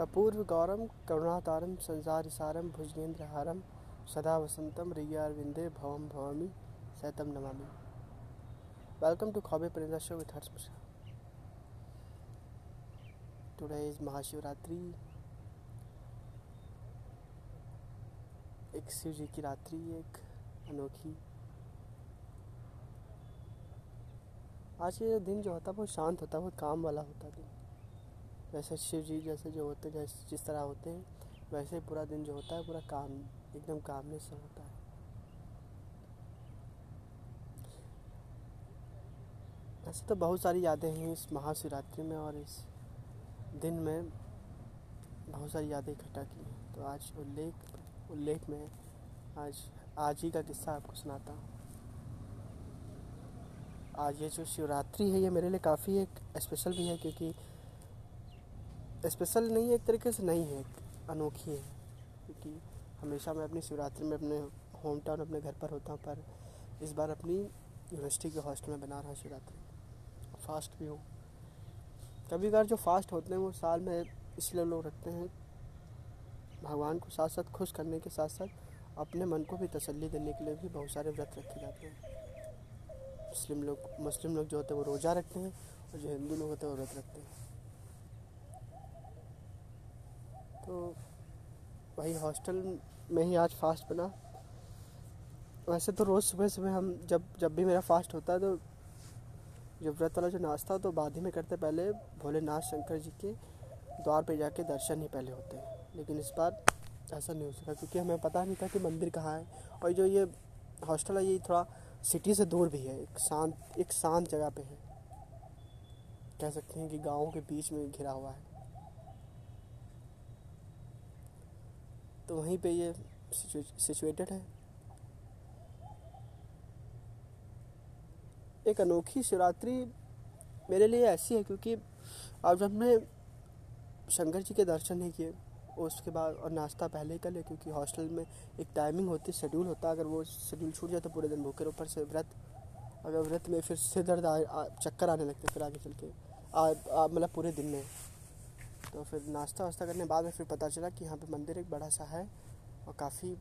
कपूर्वगौरं करुणातारं संसारसारं भुजगेन्द्रहारं सदा वसन्तं हृदयारविन्दे भवं भवामि सैतं Namami. To Khobe Prinda Show with Harsh Mishra. Today is Mahashivratri एक शिव जी की रात्रि, एक अनोखी। आज के दिन जो होता है, बहुत शांत होता है, बहुत काम वाला होता है दिन। वैसे शिव जी जैसे जो होते जैसे जिस तरह होते हैं, वैसे ही पूरा दिन जो होता है, पूरा काम, एकदम कामने से होता है। ऐसे तो बहुत सारी यादें हैं इस महाशिवरात्रि में और इस दिन में बहुत सारी यादें इकट्ठा की हैं। तो आज उल्लेख उल्लेख में आज आज ही का किस्सा आपको सुनाता हूँ। आज ये जो शिवरात्रि है, ये मेरे लिए काफ़ी एक स्पेशल भी है, क्योंकि स्पेशल नहीं है, एक तरीके से नहीं है, अनोखी है। क्योंकि हमेशा मैं अपनी शिवरात्रि में अपने होम टाउन अपने घर पर होता हूँ, पर इस बार अपनी यूनिवर्सिटी के हॉस्टल में बना रहा शिवरात्रि। फास्ट भी हूँ। कभी कभार जो फास्ट होते हैं, वो साल में इसलिए लोग रखते हैं, भगवान को साथ साथ खुश करने के साथ साथ अपने मन को भी तसल्ली देने के लिए भी बहुत सारे व्रत रखे जाते हैं। मुस्लिम लोग मुस्लिम लोग जो होते हैं, वो रोज़ा रखते हैं, और जो हिंदू लोग होते हैं, वो व्रत रखते हैं। तो वही हॉस्टल में ही आज फास्ट बना। वैसे तो रोज़ सुबह सुबह हम जब जब भी मेरा फास्ट होता है तो जब व्रत वाला जो नाश्ता तो बाद ही में करते पहले भोलेनाथ शंकर जी के द्वार पे जाके दर्शन ही पहले होते हैं। लेकिन इस बार ऐसा नहीं हो सका, क्योंकि हमें पता नहीं था कि मंदिर कहाँ है। और जो ये हॉस्टल है, ये थोड़ा सिटी से दूर भी है, एक शांत एक शांत जगह पे है। कह सकते हैं कि गाँव के बीच में घिरा हुआ है। तो वहीं पे ये सिचुएटेड है। एक अनोखी शिवरात्रि मेरे लिए ऐसी है क्योंकि अब जब मैं शंकर जी के दर्शन नहीं किए, उसके बाद और नाश्ता पहले ही कर ले क्योंकि हॉस्टल में एक टाइमिंग होती है शेड्यूल होता। अगर वो शेड्यूल छूट जाए तो पूरे दिन भूखे ऊपर से व्रत, अगर व्रत में फिर सिर दर्द चक्कर आने लगते फिर आगे चल के। मतलब पूरे दिन में। तो फिर नाश्ता वास्ता करने बाद में फिर पता चला कि यहाँ पे मंदिर एक बड़ा सा है और काफ़ी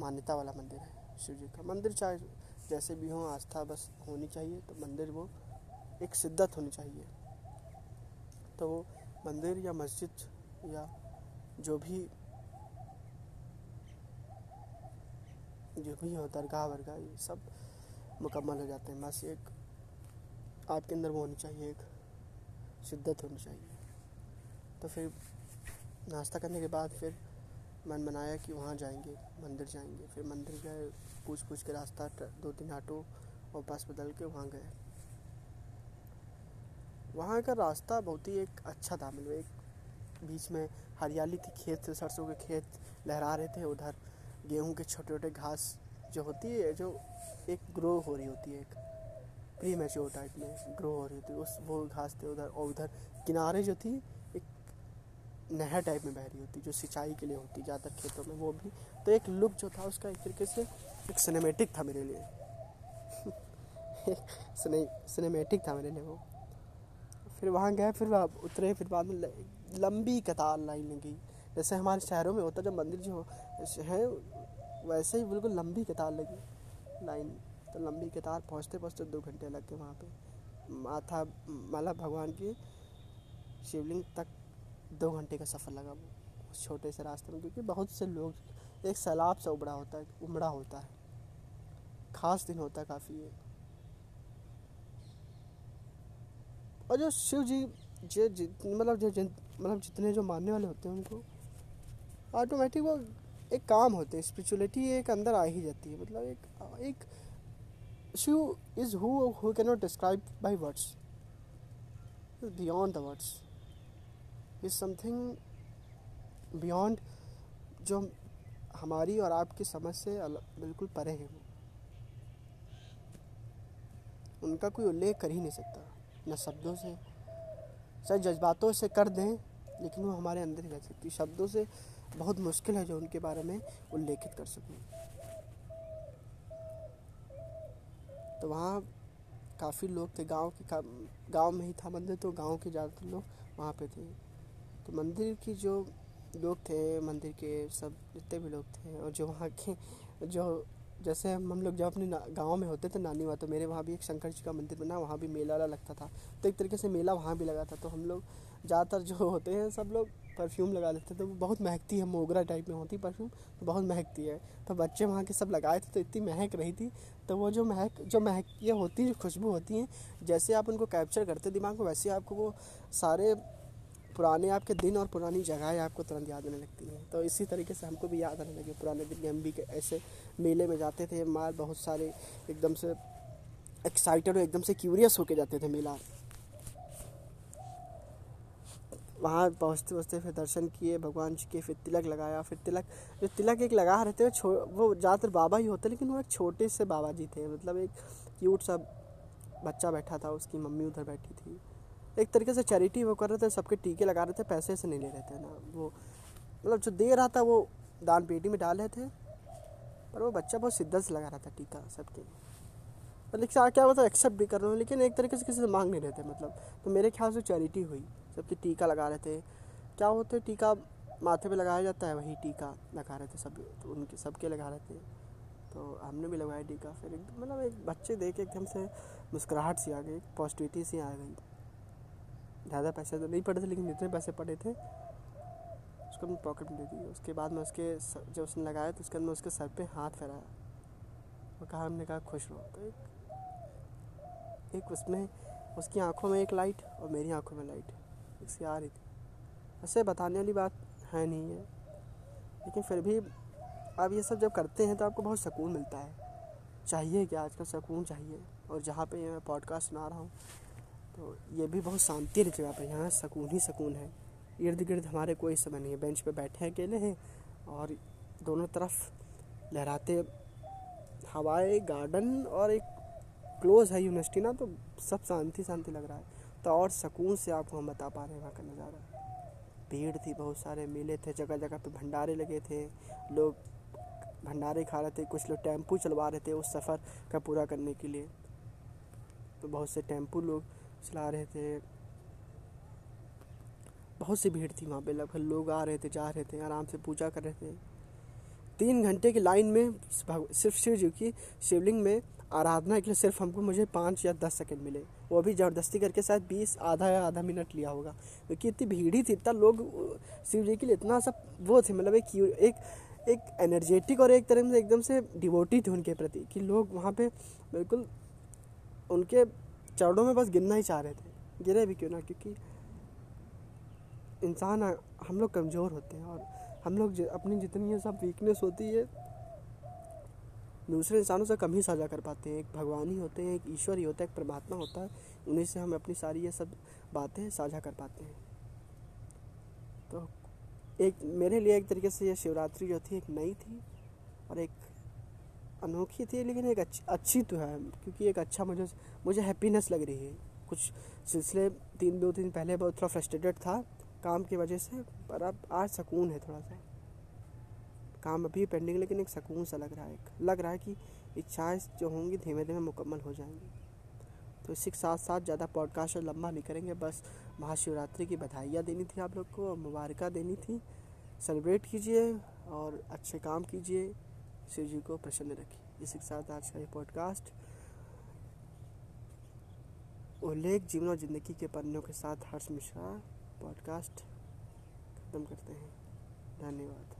मान्यता वाला मंदिर है, शिव जी का। मंदिर चाहे जैसे भी हो, आस्था बस होनी चाहिए तो मंदिर वो एक शिद्दत होनी चाहिए। तो वो मंदिर या मस्जिद या जो भी जो भी हो, दरगाह वरगाह, ये सब मुकम्मल हो जाते हैं। बस एक आपके अंदर वो होनी चाहिए, एक शिद्दत होनी चाहिए। तो फिर नाश्ता करने के बाद फिर मन बनाया कि वहाँ जाएँगे, मंदिर जाएँगे। फिर मंदिर गए पूछ पूछ के रास्ता दो तीन ऑटो और बस बदल के वहाँ गए। वहाँ का रास्ता बहुत ही एक अच्छा था मतलब एक बीच में हरियाली थी, खेत से सरसों के खेत लहरा रहे थे उधर। गेहूँ के छोटे छोटे घास जो होती है, जो एक ग्रो हो रही होती है, एक प्री मैच्योर टाइप में ग्रो हो रही होती है, उस वो घास थे उधर और उधर किनारे जो थी नहर टाइप में बह रही होती, जो सिंचाई के लिए होती ज़्यादातर खेतों में, वो भी। तो एक लुक जो था, उसका एक तरीके से एक सिनेमेटिक था मेरे लिए। सिनेमेटिक था मेरे लिए वो। फिर वहाँ गए, फिर उतरे, फिर बाद में लंबी कतार लाइन लगी। जैसे हमारे शहरों में होता, जब मंदिर जो है, वैसे ही बिल्कुल लंबी कतार लगी लाइन। तो लंबी कतार पहुँचते पहुँचते दो घंटे लग गए वहाँ पे। माथा, माला भगवान की शिवलिंग तक दो घंटे का सफ़र लगा वो, उस छोटे से रास्ते में, क्योंकि बहुत से लोग, एक सैलाब से उबड़ा होता है, उमड़ा होता है। खास दिन होता है काफ़ी और जो शिव जी, जो मतलब जो मतलब जितने जो मानने वाले होते हैं उनको ऑटोमेटिक वो एक काम होते हैं स्पिरिचुअलिटी एक अंदर आ ही जाती है। मतलब एक एक Shiva is who who can not describe by words beyond the words is something beyond जो हमारी और आपकी समझ से बिल्कुल परे हैं उनका कोई उल्लेख कर ही नहीं सकता, न शब्दों से। शायद जज्बातों से कर दें, लेकिन वो हमारे अंदर ही रह सकती शब्दों से बहुत मुश्किल है जो उनके बारे में उल्लेखित कर सकूँ। तो वहाँ काफ़ी लोग थे, गाँव के गाँव में ही था मंदिर तो गाँव के ज़्यादातर लोग वहाँ पे थे। तो मंदिर की जो लोग थे, मंदिर के सब जितने भी लोग थे और जो वहाँ के जो जैसे हम लोग जब अपने गाँव में होते थे नानी वहाँ तो मेरे वहाँ भी एक शंकर जी का मंदिर बना, वहाँ भी मेला वाला लगता था। तो एक तरीके से मेला वहाँ भी लगा था। तो हम लोग ज़्यादातर जो होते हैं, सब लोग परफ्यूम लगा लेते तो वो बहुत महकती है, मोगरा टाइप में होती परफ्यूम तो बहुत महकती है। तो बच्चे वहाँ के सब लगाए थे तो इतनी महक रही थी। तो वो जो महक जो महक ये होती है खुशबू होती हैं, जैसे आप उनको कैप्चर करते दिमाग में, वैसे आपको वो सारे पुराने आपके दिन और पुरानी जगहें आपको तुरंत याद आने लगती हैं। तो इसी तरीके से हमको भी याद आने लगे। पुराने दिन हम भी ऐसे मेले में जाते थे मार बहुत सारे एकदम से एक्साइटेड और एकदम से क्यूरियस होके जाते थे मेला। वहाँ पहुँचते पहुँचते फिर दर्शन किए, भगवान जी के फिर तिलक लगाया। फिर तिलक, जो तिलक एक लगा रहे थे वो ज़्यादातर बाबा ही होते, लेकिन वो एक छोटे से बाबा जी थे। मतलब एक क्यूट सा बच्चा बैठा था, उसकी मम्मी उधर बैठी थी। एक तरीके से चैरिटी वो कर रहे थे, सबके टीके लगा रहे थे, पैसे से नहीं ले रहे थे ना। वो मतलब जो दे रहा था वो दान पेटी में डाल रहे थे, पर वो बच्चा बहुत शिद्दत से लगा रहा था टीका सबके मतलब क्या होता एक्सेप्ट भी कर रहे हो लेकिन एक तरीके से किसी से मांग नहीं रहे थे मतलब। तो मेरे ख्याल से चैरिटी हुई, सबके टीका लगा रहे थे। क्या होते टीका माथे पे लगाया जाता है, वही टीका लगा रहे थे सब तो उनके, सबके लगा रहे थे। तो हमने भी लगाया टीका, फिर एकदम मतलब एक बच्चे देख एकदम से मुस्कुराहट सी आ गई पॉजिटिविटी सी आ गई। ज़्यादा पैसे तो नहीं पड़े थे, लेकिन जितने पैसे पड़े थे, उसको हमने पॉकेट में दे दी। उसके बाद में उसके जब उसने लगाया तो उसके बाद उसके सर पे हाथ फहराया और कहा, हमने कहा, खुश रहो। तो एक एक उसमें, उसकी आँखों में एक लाइट और मेरी आँखों में लाइट इसकी आ रही थी। ऐसे बताने वाली बात है नहीं है। लेकिन फिर भी आप ये सब जब करते हैं तो आपको बहुत सुकून मिलता है। चाहिए क्या? आजकल सुकून चाहिए। और जहाँ पे मैं पॉडकास्ट सुना रहा हूँ ये भी बहुत शांति की जगह पर। यहाँ सकून ही सकून है। इर्द गिर्द हमारे कोई समय नहीं है। बेंच पे बैठे हैं, अकेले हैं और दोनों तरफ़ लहराते हवाएँ, गार्डन और एक क्लोज है यूनिवर्सिटी ना तो सब शांति शांति लग रहा है। तो और सुकून से आपको हम बता पा रहे हैं वहाँ का नज़ारा। भीड़ थी बहुत सारे, मेले थे जगह जगह पे भंडारे लगे थे। लोग भंडारे खा रहे थे, कुछ लोग टेंपू चलवा रहे थे उस सफ़र का पूरा करने के लिए। तो बहुत से टेंपू लोग चला रहे थे। बहुत सी भीड़ थी वहाँ पे, लगभग लोग आ रहे थे, जा रहे थे, आराम से पूजा कर रहे थे। तीन घंटे की लाइन में सिर्फ़ शिव जी की शिवलिंग में आराधना के लिए सिर्फ़ हमको मुझे पाँच या दस सेकंड मिले। वो भी ज़बरदस्ती करके शायद बीस, आधा या आधा मिनट लिया होगा। क्योंकि इतनी भीड़ ही थी, इतना लोग, शिव जी के लिए इतना सब वो थे मतलब एक एक एक एनर्जेटिक और एक तरह से एकदम से डिवोटी थे उनके प्रति कि लोग वहाँ पे बिल्कुल उनके चरणों में बस गिरना ही चाह रहे थे। गिरे भी क्यों ना? क्योंकि इंसान हम लोग कमज़ोर होते हैं और हम लोग अपनी जितनी ये सब वीकनेस होती है, दूसरे इंसानों से कम ही साझा कर पाते हैं। एक भगवान ही होते हैं, एक ईश्वर ही होता है, एक परमात्मा होता है। उन्हीं से हम अपनी सारी ये सब बातें साझा कर पाते हैं। तो एक, मेरे लिए एक तरीके से ये शिवरात्रि जो थी, एक नई थी और एक अनोखी थी, लेकिन एक अच्छी अच्छी तो है, क्योंकि एक अच्छा मुझे मुझे हैप्पीनेस लग रही है। कुछ सिलसिले तीन, दो दिन पहले बहुत थोड़ा फ्रस्ट्रेटेड था काम की वजह से, पर अब, आज सुकून है थोड़ा सा। काम अभी पेंडिंग लेकिन एक सुकून सा लग रहा है लग रहा है कि इच्छाएँ जो होंगी धीमे धीमे मुकम्मल हो जाएँगी। तो इसी के साथ साथ ज़्यादा पॉडकास्ट और लंबा नहीं करेंगे, बस महाशिवरात्रि की बधाइयाँ देनी थी आप लोग को मुबारक देनी थी। सेलिब्रेट कीजिए और अच्छे काम कीजिए। शिव जी को प्रसन्न रखें। इसी के साथ आज का ये पॉडकास्ट उल्लेख जीवन और ज़िंदगी के पन्नों के साथ हर्ष मिश्रा पॉडकास्ट ख़त्म करते हैं। धन्यवाद।